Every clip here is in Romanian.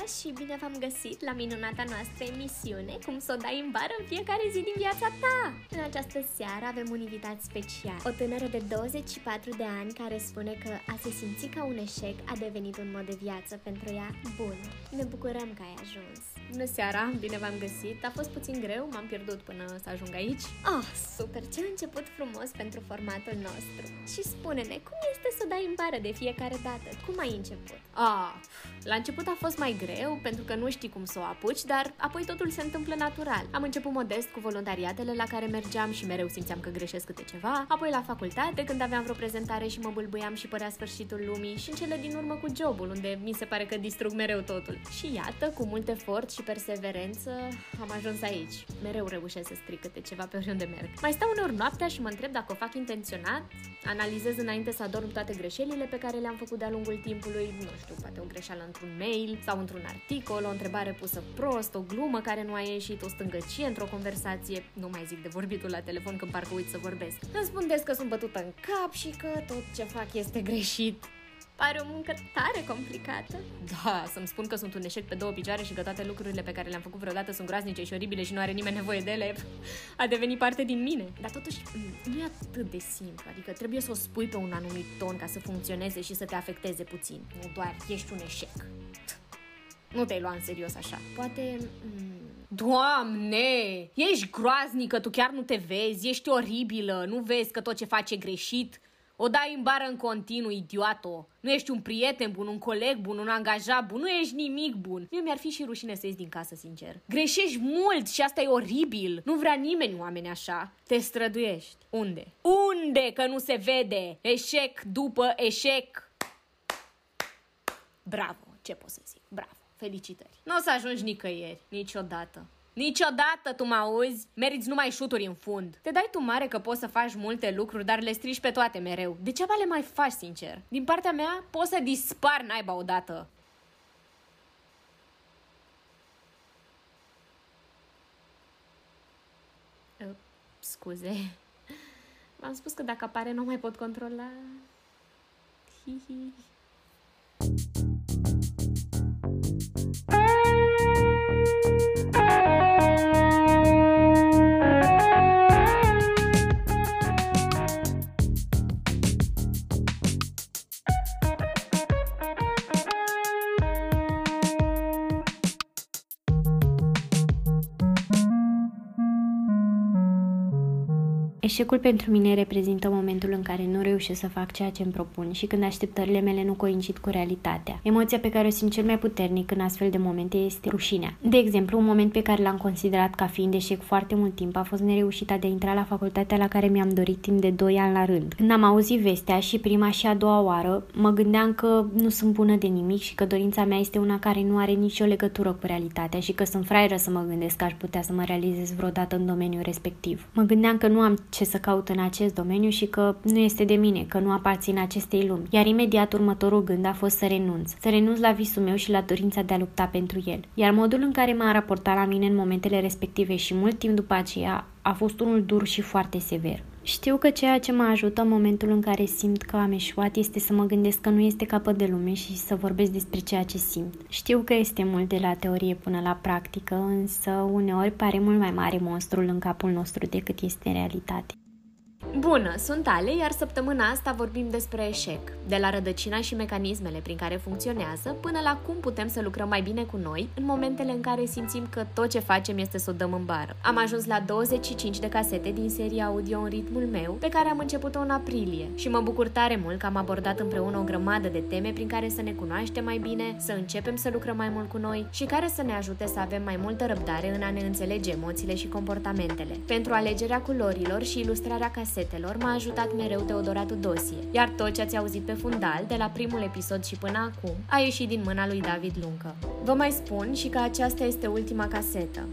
seara și bine v-am găsit la minunata noastră emisiune Cum să o dai în bară în fiecare zi din viața ta. În această seară avem un invitat special O tânără de 24 de ani care spune că a se simți ca un eșec a devenit un mod de viață pentru ea bun. Ne bucurăm că ai ajuns Bună seara, bine v-am găsit A fost puțin greu, m-am pierdut până să ajung aici Oh, super, ce început frumos pentru formatul nostru Și spune-ne, cum este să o dai în bară de fiecare dată? Cum ai început? Ah, la început a fost mai greu pentru că nu știi cum să o apuci, dar apoi totul se întâmplă natural. Am început modest cu voluntariatele la care mergeam și mereu simțeam că greșesc câte ceva, apoi la facultate când aveam vreo prezentare și mă bâlbâiam și părea sfârșitul lumii și în cele din urmă cu jobul, unde mi se pare că distrug mereu totul. Și iată, cu mult efort și perseverență, am ajuns aici. Mereu reușesc să stric câte ceva pe oriunde merg. Mai stau uneori noaptea și mă întreb dacă o fac intenționat, analizez înainte să adorm toate greșelile pe care le-am făcut de-a lungul timpului, nu știu, poate o greșeală într-un mail sau într-un articol, o întrebare pusă prost, o glumă care nu a ieșit, o stângăcie într-o conversație, nu mai zic de vorbitul la telefon când parcă uit să vorbesc. Îmi spuneți că sunt bătută în cap și că tot ce fac este greșit. Pare o muncă tare complicată. Da, să-mi spun că sunt un eșec pe două picioare și că toate lucrurile pe care le-am făcut vreodată sunt groaznice și oribile și nu are nimeni nevoie de ele, a devenit parte din mine. Dar totuși, nu e atât de simplu, adică trebuie să o spui pe un anumit ton ca să funcționeze și să te afecteze puțin. Nu doar ești un eșec. Nu te-ai luat în serios așa. Poate... Doamne! Ești groaznică, tu chiar nu te vezi, ești oribilă, nu vezi că tot ce faci e greșit? O dai în bară în continuu, idioto. Nu ești un prieten bun, un coleg bun, un angajat bun, nu ești nimic bun. Mie mi-ar fi și rușine să ies din casă, sincer. Greșești mult și asta e oribil. Nu vrea nimeni oameni așa. Te străduiești. Unde? Unde că nu se vede? Eșec după eșec. Bravo, ce pot să zic? Bravo, felicitări. Nu o să ajungi nicăieri, niciodată. Niciodată, tu mă auzi? Meriți numai șuturi în fund. Te dai tu mare că poți să faci multe lucruri, dar le strici pe toate mereu. Degeaba le mai faci, sincer. Din partea mea, poți să dispar naiba odată. Uh, scuze. V-am spus că dacă apare nu mai pot controla. Hihi. Eșecul pentru mine reprezintă momentul în care nu reușesc să fac ceea ce îmi propun și când așteptările mele nu coincid cu realitatea. Emoția pe care o simt cel mai puternic în astfel de momente este rușinea. De exemplu, un moment pe care l-am considerat ca fiind eșec foarte mult timp a fost nereușita de a intra la facultatea la care mi-am dorit timp de 2 ani la rând. Când am auzit vestea și prima și a doua oară, mă gândeam că nu sunt bună de nimic și că dorința mea este una care nu are nicio legătură cu realitatea și că sunt fraieră să mă gândesc că aș putea să mă realizez vreodată în domeniul respectiv. Mă gândeam că nu am ce să caut în acest domeniu și că nu este de mine, că nu aparțin acestei lumi. Iar imediat următorul gând a fost să renunț. Să renunț la visul meu și la dorința de a lupta pentru el. Iar modul în care m-a raportat la mine în momentele respective și mult timp după aceea a fost unul dur și foarte sever. Știu că ceea ce mă ajută în momentul în care simt că am eșuat este să mă gândesc că nu este capăt de lume și să vorbesc despre ceea ce simt. Știu că este mult de la teorie până la practică, însă uneori pare mult mai mare monstrul în capul nostru decât este în realitate. Bună, sunt Ale, iar săptămâna asta vorbim despre eșec, de la rădăcina și mecanismele prin care funcționează, până la cum putem să lucrăm mai bine cu noi în momentele în care simțim că tot ce facem este să o dăm în bară. Am ajuns la 25 de casete din seria audio în ritmul meu, pe care am început-o în aprilie și mă bucur tare mult că am abordat împreună o grămadă de teme prin care să ne cunoaștem mai bine, să începem să lucrăm mai mult cu noi și care să ne ajute să avem mai multă răbdare în a ne înțelege emoțiile și comportamentele. Pentru alegerea culorilor și ilustrarea casetei, casetelor m-a ajutat mereu Teodoratu Dosie, iar tot ce ați auzit pe fundal, de la primul episod și până acum, a ieșit din mâna lui David Luncă. Vă mai spun și că aceasta este ultima casetă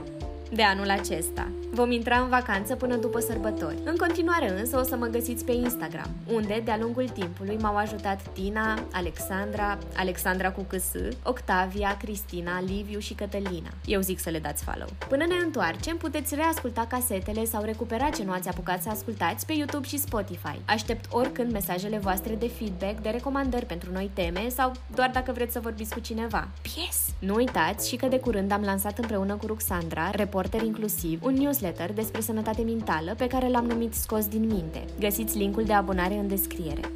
de anul acesta. Vom intra în vacanță până după sărbători. În continuare însă o să mă găsiți pe Instagram, unde de-a lungul timpului m-au ajutat Tina, Alexandra, Alexandra cu câs, Octavia, Cristina, Liviu și Cătălina. Eu zic să le dați follow. Până ne întoarcem, puteți reasculta casetele sau recupera ce nu ați apucat să ascultați pe YouTube și Spotify. Aștept oricând mesajele voastre de feedback, de recomandări pentru noi teme sau doar dacă vreți să vorbiți cu cineva. Pies! Nu uitați și că de curând am lansat împreună cu Ruxandra, reporter inclusiv, un newsletter despre sănătate mentală pe care l-am numit Scos din minte. Găsiți linkul de abonare în descriere.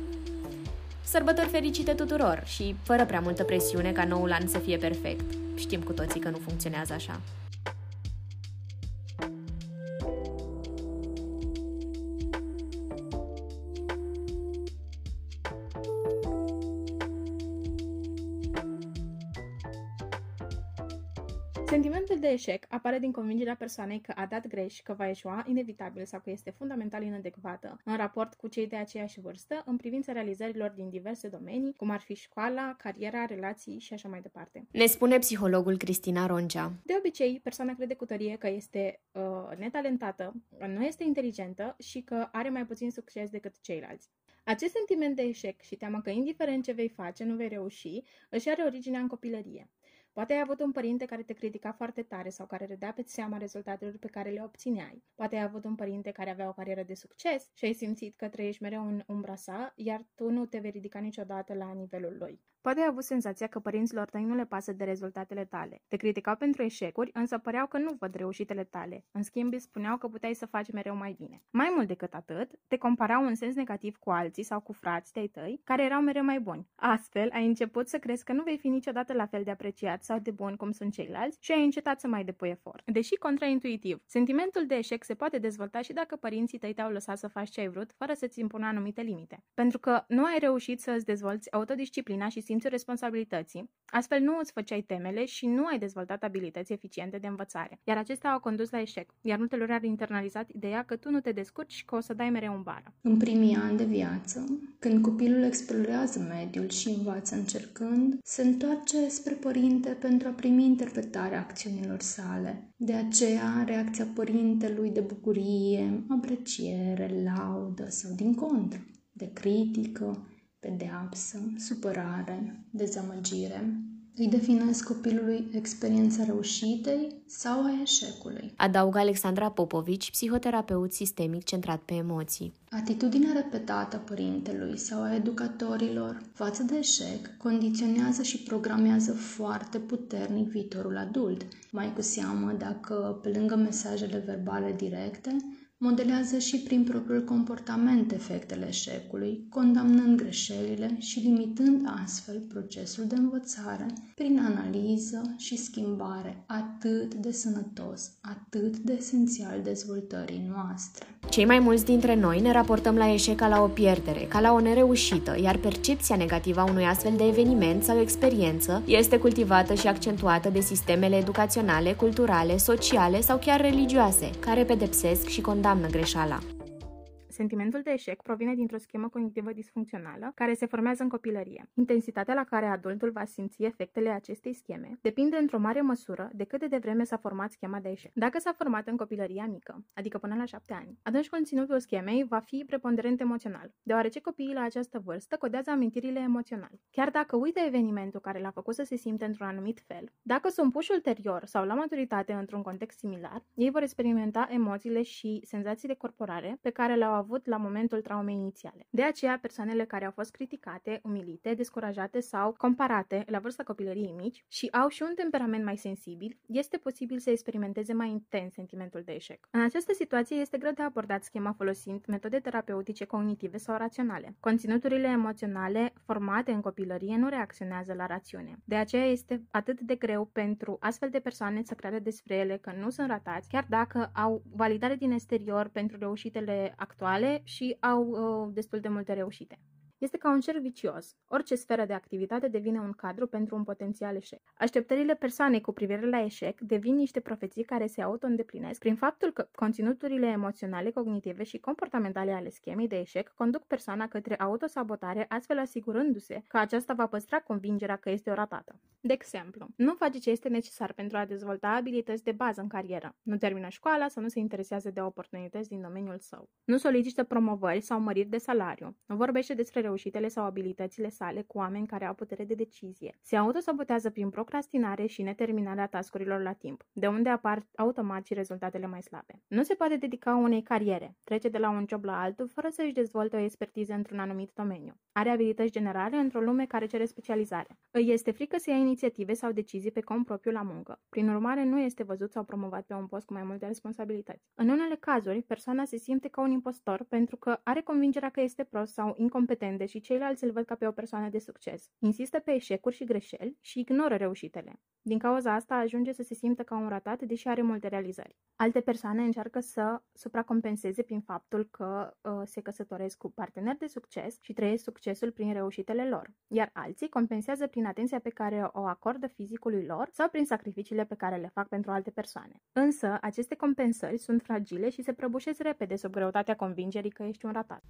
Sărbători fericite tuturor și fără prea multă presiune ca noul an să fie perfect. Știm cu toții că nu funcționează așa. Eșec apare din convingerea persoanei că a dat greș, că va eșua inevitabil sau că este fundamental inadecvată în raport cu cei de aceeași vârstă în privința realizărilor din diverse domenii, cum ar fi școala, cariera, relații și așa mai departe. Ne spune psihologul Cristina Roncea. De obicei, persoana crede cu tărie că este uh, netalentată, că nu este inteligentă și că are mai puțin succes decât ceilalți. Acest sentiment de eșec și teama că indiferent ce vei face, nu vei reuși, își are originea în copilărie. Poate ai avut un părinte care te critica foarte tare sau care râdea pe seama rezultatelor pe care le obțineai. Poate ai avut un părinte care avea o carieră de succes și ai simțit că trăiești mereu în umbra sa, iar tu nu te vei ridica niciodată la nivelul lui. Poate ai avut senzația că părinților tăi nu le pasă de rezultatele tale. Te criticau pentru eșecuri, însă păreau că nu văd reușitele tale. În schimb, spuneau că puteai să faci mereu mai bine. Mai mult decât atât, te comparau în sens negativ cu alții sau cu frații tăi tăi, care erau mereu mai buni. Astfel, ai început să crezi că nu vei fi niciodată la fel de apreciat sau de bun cum sunt ceilalți și ai încetat să mai depui efort. Deși contraintuitiv, sentimentul de eșec se poate dezvolta și dacă părinții tăi te-au lăsat să faci ce ai vrut, fără să-ți impună anumite limite. Pentru că nu ai reușit să îți dezvolți autodisciplina și simțul responsabilității, astfel nu îți făceai temele și nu ai dezvoltat abilități eficiente de învățare. Iar acestea au condus la eșec, iar multelor au internalizat ideea că tu nu te descurci și că o să dai mereu în bară. În primii ani de viață, când copilul explorează mediul și învață încercând, se întoarce spre părinte pentru a primi interpretarea acțiunilor sale. De aceea, reacția părintelui de bucurie, apreciere, laudă sau din contră, de critică, pedeapsă, supărare, dezamăgire, îi definezi copilului experiența reușitei sau a eșecului. Adaugă Alexandra Popovici, psihoterapeut sistemic centrat pe emoții. Atitudinea repetată a părintelui sau a educatorilor față de eșec condiționează și programează foarte puternic viitorul adult, mai cu seamă dacă, pe lângă mesajele verbale directe, modelează și prin propriul comportament efectele eșecului, condamnând greșelile și limitând astfel procesul de învățare prin analiză și schimbare atât de sănătos, atât de esențial dezvoltării noastre. Cei mai mulți dintre noi ne raportăm la eșec ca la o pierdere, ca la o nereușită, iar percepția negativă a unui astfel de eveniment sau experiență este cultivată și accentuată de sistemele educaționale, culturale, sociale sau chiar religioase, care pedepsesc și condamnă condamnă greșeala. Sentimentul de eșec provine dintr-o schemă cognitivă disfuncțională care se formează în copilărie. Intensitatea la care adultul va simți efectele acestei scheme depinde într-o mare măsură de cât de devreme s-a format schema de eșec. Dacă s-a format în copilăria mică, adică până la șapte ani, atunci conținutul schemei va fi preponderent emoțional, deoarece copiii la această vârstă codează amintirile emoțional. Chiar dacă uită evenimentul care l-a făcut să se simte într-un anumit fel, dacă sunt puși ulterior sau la maturitate într-un context similar, ei vor experimenta emoțiile și senzații de corporare pe care le-au avut la momentul traumei inițiale. De aceea, persoanele care au fost criticate, umilite, descurajate sau comparate la vârsta copilăriei mici și au și un temperament mai sensibil, este posibil să experimenteze mai intens sentimentul de eșec. În această situație este greu de abordat schema folosind metode terapeutice cognitive sau raționale. Conținuturile emoționale formate în copilărie nu reacționează la rațiune. De aceea este atât de greu pentru astfel de persoane să creadă despre ele că nu sunt ratați, chiar dacă au validare din exterior pentru reușitele actuale actuale și au uh, destul de multe reușite. Este ca un cer vicios. Orice sferă de activitate devine un cadru pentru un potențial eșec. Așteptările persoanei cu privire la eșec devin niște profeții care se auto-îndeplinesc prin faptul că conținuturile emoționale, cognitive și comportamentale ale schemei de eșec conduc persoana către autosabotare, astfel asigurându-se că aceasta va păstra convingerea că este o ratată. De exemplu, nu face ce este necesar pentru a dezvolta abilități de bază în carieră. Nu termină școala sau nu se interesează de oportunități din domeniul său. Nu solicită promovări sau măriri de salariu. Nu vorbește despre reușitele sau abilitățile sale cu oameni care au putere de decizie. Se autosabotează prin procrastinare și neterminarea tascurilor la timp, de unde apar automat și rezultatele mai slabe. Nu se poate dedica unei cariere, trece de la un job la altul fără să își dezvolte o expertiză într-un anumit domeniu. Are abilități generale într-o lume care cere specializare. Îi este frică să ia inițiative sau decizii pe cont propriu la muncă. Prin urmare, nu este văzut sau promovat pe un post cu mai multe responsabilități. În unele cazuri, persoana se simte ca un impostor pentru că are convingerea că este prost sau incompetent, deși ceilalți îl văd ca pe o persoană de succes. Insistă pe eșecuri și greșeli și ignoră reușitele. Din cauza asta ajunge să se simtă ca un ratat, deși are multe realizări. Alte persoane încearcă să supracompenseze prin faptul că uh, se căsătoresc cu parteneri de succes și trăiesc succesul prin reușitele lor, iar alții compensează prin atenția pe care o acordă fizicului lor sau prin sacrificiile pe care le fac pentru alte persoane. Însă, aceste compensări sunt fragile și se prăbușesc repede sub greutatea convingerii că ești un ratat.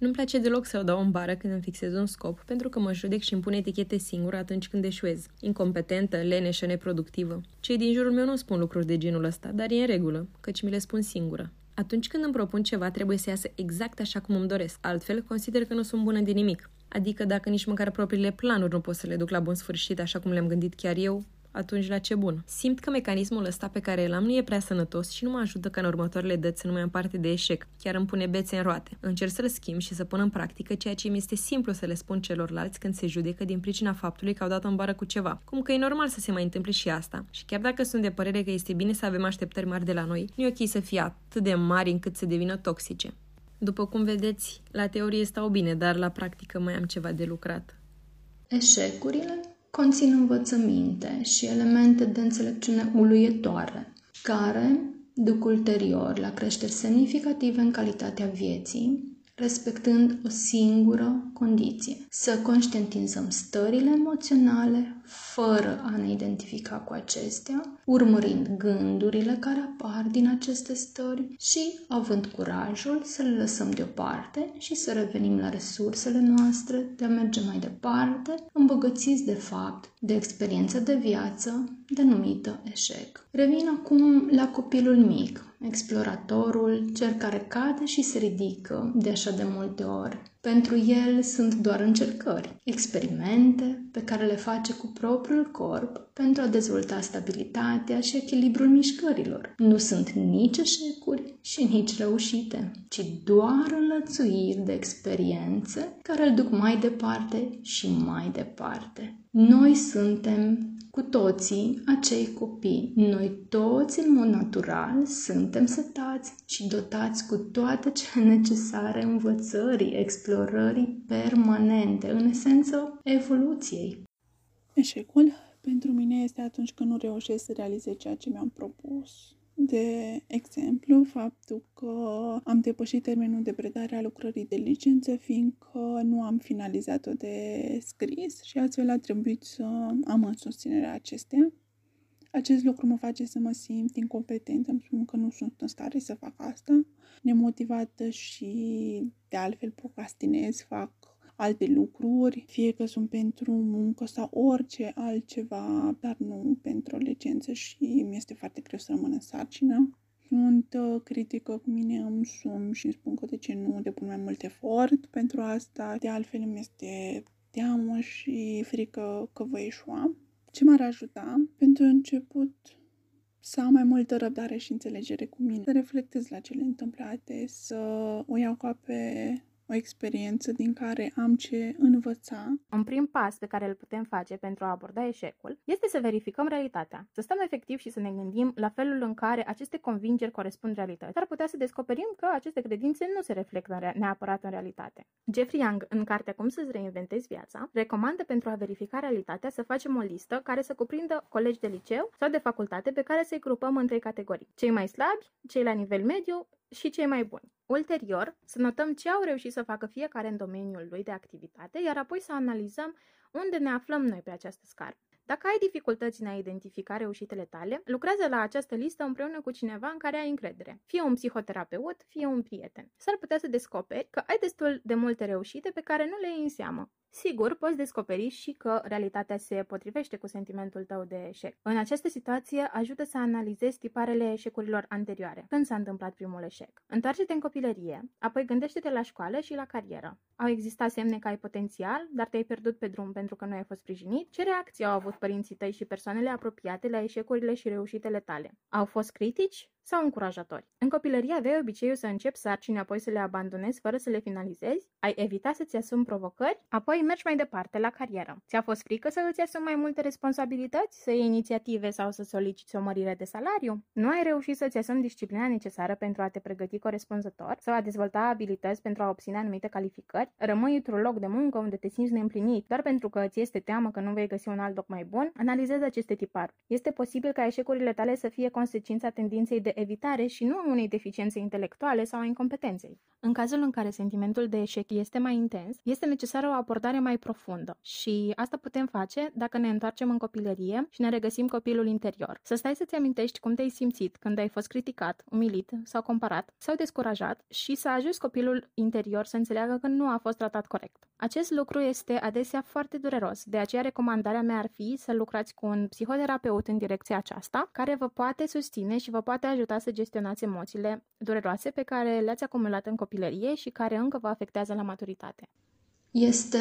Nu-mi place deloc să o dau în bară când îmi fixez un scop, pentru că mă judec și îmi pun etichete singur atunci când eșuez. Incompetentă, leneșă, neproductivă. Cei din jurul meu nu spun lucruri de genul ăsta, dar e în regulă, căci mi le spun singură. Atunci când îmi propun ceva, trebuie să iasă exact așa cum îmi doresc. Altfel, consider că nu sunt bună de nimic. Adică dacă nici măcar propriile planuri nu pot să le duc la bun sfârșit așa cum le-am gândit chiar eu, atunci la ce bun. Simt că mecanismul ăsta pe care îl am nu e prea sănătos și nu mă ajută ca în următoarele dăți să nu mai am parte de eșec. Chiar îmi pune bețe în roate. Încerc să-l schimb și să pun în practică ceea ce mi este simplu să le spun celorlalți când se judecă din pricina faptului că au dat în bară cu ceva. Cum că e normal să se mai întâmple și asta. Și chiar dacă sunt de părere că este bine să avem așteptări mari de la noi, nu e ok să fie atât de mari încât să devină toxice. După cum vedeți, la teorie stau bine, dar la practică mai am ceva de lucrat. Eșecurile conțin învățăminte și elemente de înțelepciune uluitoare, care duc ulterior la creșteri semnificative în calitatea vieții, respectând o singură condiție, să conștientizăm stările emoționale fără a ne identifica cu acestea, urmărind gândurile care apar din aceste stări și având curajul să le lăsăm deoparte și să revenim la resursele noastre de a merge mai departe, îmbogățiți de fapt de experiența de viață denumită eșec. Revin acum la copilul mic, exploratorul, cel care cade și se ridică de așa de multe ori. Pentru el sunt doar încercări, experimente pe care le face cu propriul corp pentru a dezvolta stabilitatea și echilibrul mișcărilor. Nu sunt nici eșecuri și nici reușite, ci doar înlățuiri de experiențe care îl duc mai departe și mai departe. Noi suntem cu toții acei copii. Noi toți, în mod natural, suntem setați și dotați cu toate cele necesare învățării, explorării permanente, în esență, evoluției. Eșecul pentru mine este atunci când nu reușesc să realizez ceea ce mi-am propus. De exemplu, faptul că am depășit termenul de predare a lucrării de licență, fiindcă nu am finalizat-o de scris și astfel a trebuit să am în susținerea acestea. Acest lucru mă face să mă simt incompetent, îmi spun că nu sunt în stare să fac asta, nemotivată și de altfel procrastinez, fac alte lucruri, fie că sunt pentru muncă sau orice altceva, dar nu pentru o licență și mi este foarte greu să rămân în sarcină. Sunt uh, critică cu mine însumi și îmi spun că de ce nu depun mai mult efort pentru asta. De altfel îmi este teamă și frică că voi eșua. Ce m-ar ajuta? Pentru început să am mai multă răbdare și înțelegere cu mine, să reflectez la cele întâmplate, să o iau ca pe o experiență din care am ce învăța. Un prim pas pe care îl putem face pentru a aborda eșecul este să verificăm realitatea, să stăm efectiv și să ne gândim la felul în care aceste convingeri corespund realității. Ar putea să descoperim că aceste credințe nu se reflectă neapărat în realitate. Jeffrey Young, în cartea Cum să-ți reinventezi viața, recomandă pentru a verifica realitatea să facem o listă care să cuprindă colegi de liceu sau de facultate pe care să-i grupăm în trei categorii. Cei mai slabi, cei la nivel mediu și cei mai buni. Ulterior, să notăm ce au reușit să facă fiecare în domeniul lui de activitate, iar apoi să analizăm unde ne aflăm noi pe această scară. Dacă ai dificultăți în a identifica reușitele tale, lucrează la această listă împreună cu cineva în care ai încredere. Fie un psihoterapeut, fie un prieten. S-ar putea să descoperi că ai destul de multe reușite pe care nu le iei în seamă. Sigur, poți descoperi și că realitatea se potrivește cu sentimentul tău de eșec. În această situație, ajută să analizezi tiparele eșecurilor anterioare. Când s-a întâmplat primul eșec? Întoarce-te în copilărie, apoi gândește-te la școală și la carieră. Au existat semne că ai potențial, dar te-ai pierdut pe drum pentru că nu ai fost sprijinit? Ce reacții au avut părinții tăi și persoanele apropiate la eșecurile și reușitele tale? Au fost critici? Sau încurajatori. În copilărie aveai obiceiul să începi sarcini, apoi să le abandonezi fără să le finalizezi, ai evita să-ți asumi provocări, apoi mergi mai departe la carieră. Ți-a fost frică să îți asumi mai multe responsabilități, să iei inițiative sau să soliciți o mărire de salariu? Nu ai reușit să-ți asumi disciplina necesară pentru a te pregăti corespunzător sau a dezvolta abilități pentru a obține anumite calificări? Rămâi într-un loc de muncă unde te simți neîmplinit doar pentru că ți este teamă că nu vei găsi un alt loc mai bun? Analizezi aceste tipari. Este posibil ca eșecurile tale să fie consecința tendinței de evitare și nu a unei deficiențe intelectuale sau a incompetenței. În cazul în care sentimentul de eșec este mai intens, este necesară o abordare mai profundă și asta putem face dacă ne întoarcem în copilărie și ne regăsim copilul interior. Să stai să-ți amintești cum te-ai simțit când ai fost criticat, umilit sau comparat sau descurajat și să ajuți copilul interior să înțeleagă că nu a fost tratat corect. Acest lucru este adesea foarte dureros, de aceea recomandarea mea ar fi să lucrați cu un psihoterapeut în direcția aceasta, care vă poate susține și vă poate ajuta să gestionați emoțiile dureroase pe care le-ați acumulat în copilărie și care încă vă afectează la maturitate. Este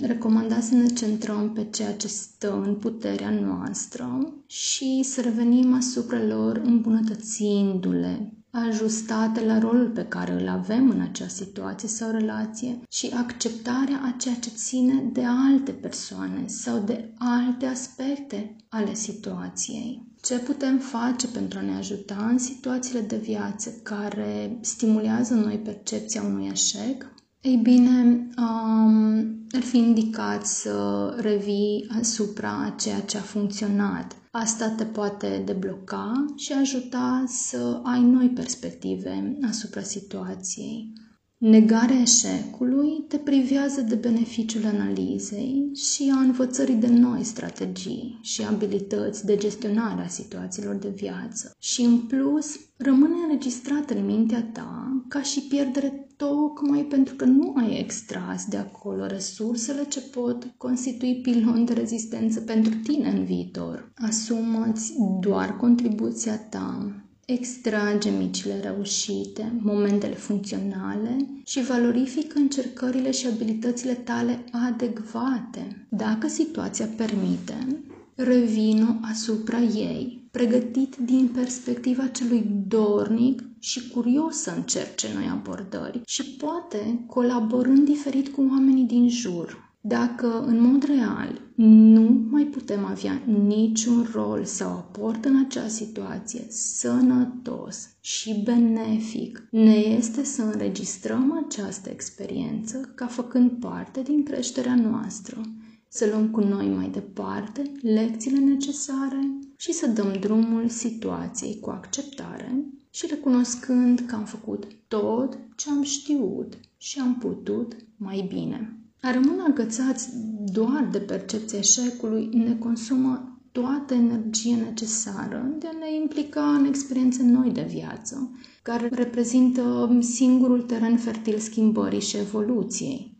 recomandat să ne centrăm pe ceea ce stă în puterea noastră și să revenim asupra lor îmbunătățindu-le, ajustate la rolul pe care îl avem în acea situație sau relație și acceptarea a ceea ce ține de alte persoane sau de alte aspecte ale situației. Ce putem face pentru a ne ajuta în situațiile de viață care stimulează noi percepția unui eșec? Ei bine, um, ar fi indicat să revii asupra a ceea ce a funcționat. Asta te poate debloca și ajuta să ai noi perspective asupra situației. Negarea eșecului te privează de beneficiul analizei și a învățării de noi strategii și abilități de gestionare a situațiilor de viață. Și în plus, rămâne înregistrată în mintea ta ca și pierdere tocmai pentru că nu ai extras de acolo resursele ce pot constitui pilon de rezistență pentru tine în viitor. Asumă-ți doar contribuția ta Extrage micile reușite, momentele funcționale și valorifică încercările și abilitățile tale adecvate. Dacă situația permite, revină asupra ei, pregătit din perspectiva celui dornic și curios să încerce noi abordări și poate colaborând diferit cu oamenii din jur. Dacă în mod real nu mai putem avea niciun rol sau aport în acea situație sănătos și benefic, ne este să înregistrăm această experiență ca făcând parte din creșterea noastră, să luăm cu noi mai departe lecțiile necesare și să dăm drumul situației cu acceptare și recunoscând că am făcut tot ce am știut și am putut mai bine. A rămâne agățați doar de percepția eșecului ne consumă toată energia necesară de a ne implica în experiențe noi de viață, care reprezintă singurul teren fertil schimbării și evoluției.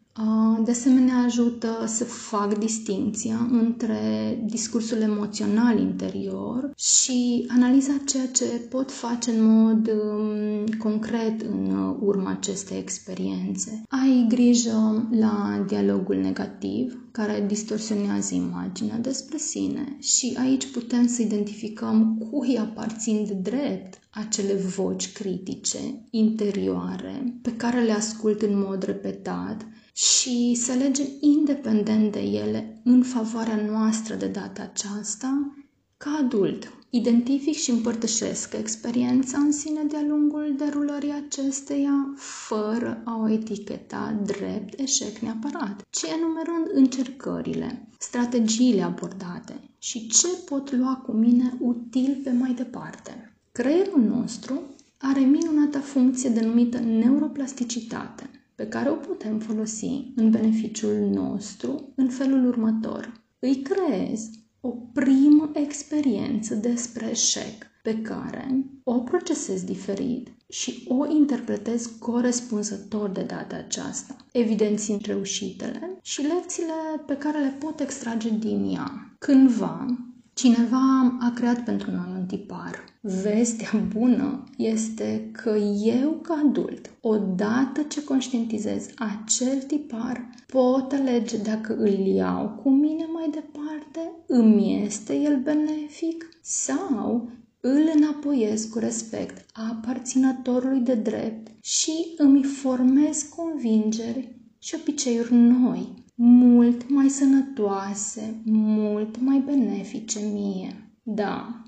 De asemenea, ajută să fac distinția între discursul emoțional interior și analiza ceea ce pot face în mod um, concret în urma acestei experiențe. Ai grijă la dialogul negativ, care distorsionează imaginea despre sine și aici putem să identificăm cui aparțin de drept acele voci critice, interioare, pe care le ascult în mod repetat și să alegem independent de ele în favoarea noastră de data aceasta, ca adult. Identific și împărtășesc experiența în sine de-a lungul derulării acesteia, fără a o eticheta drept eșec neapărat, ci enumerând încercările, strategiile abordate și ce pot lua cu mine util pe mai departe. Creierul nostru are minunata funcție denumită neuroplasticitate, pe care o putem folosi în beneficiul nostru în felul următor. Îi creez o primă experiență despre eșec pe care o procesez diferit și o interpretez corespunzător de data aceasta, evidențiind reușitele și lecțiile pe care le pot extrage din ea. Cândva, cineva a creat pentru noi un tipar. Vestea bună este că eu, ca adult, odată ce conștientizez acel tipar, pot alege dacă îl iau cu mine mai departe, îmi este el benefic sau îl înapoiez cu respect a aparținătorului de drept și îmi formez convingeri și obiceiuri noi, mult mai sănătoase, mult mai benefice mie. Da,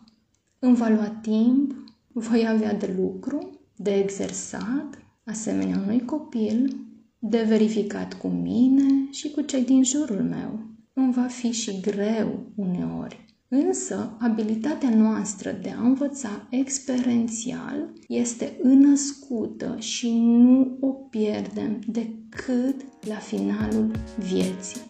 îmi va lua timp, voi avea de lucru, de exersat, asemenea unui copil, de verificat cu mine și cu cei din jurul meu. Îmi va fi și greu uneori, Însă, abilitatea noastră de a învăța experiențial este înăscută și nu o pierdem decât la finalul vieții.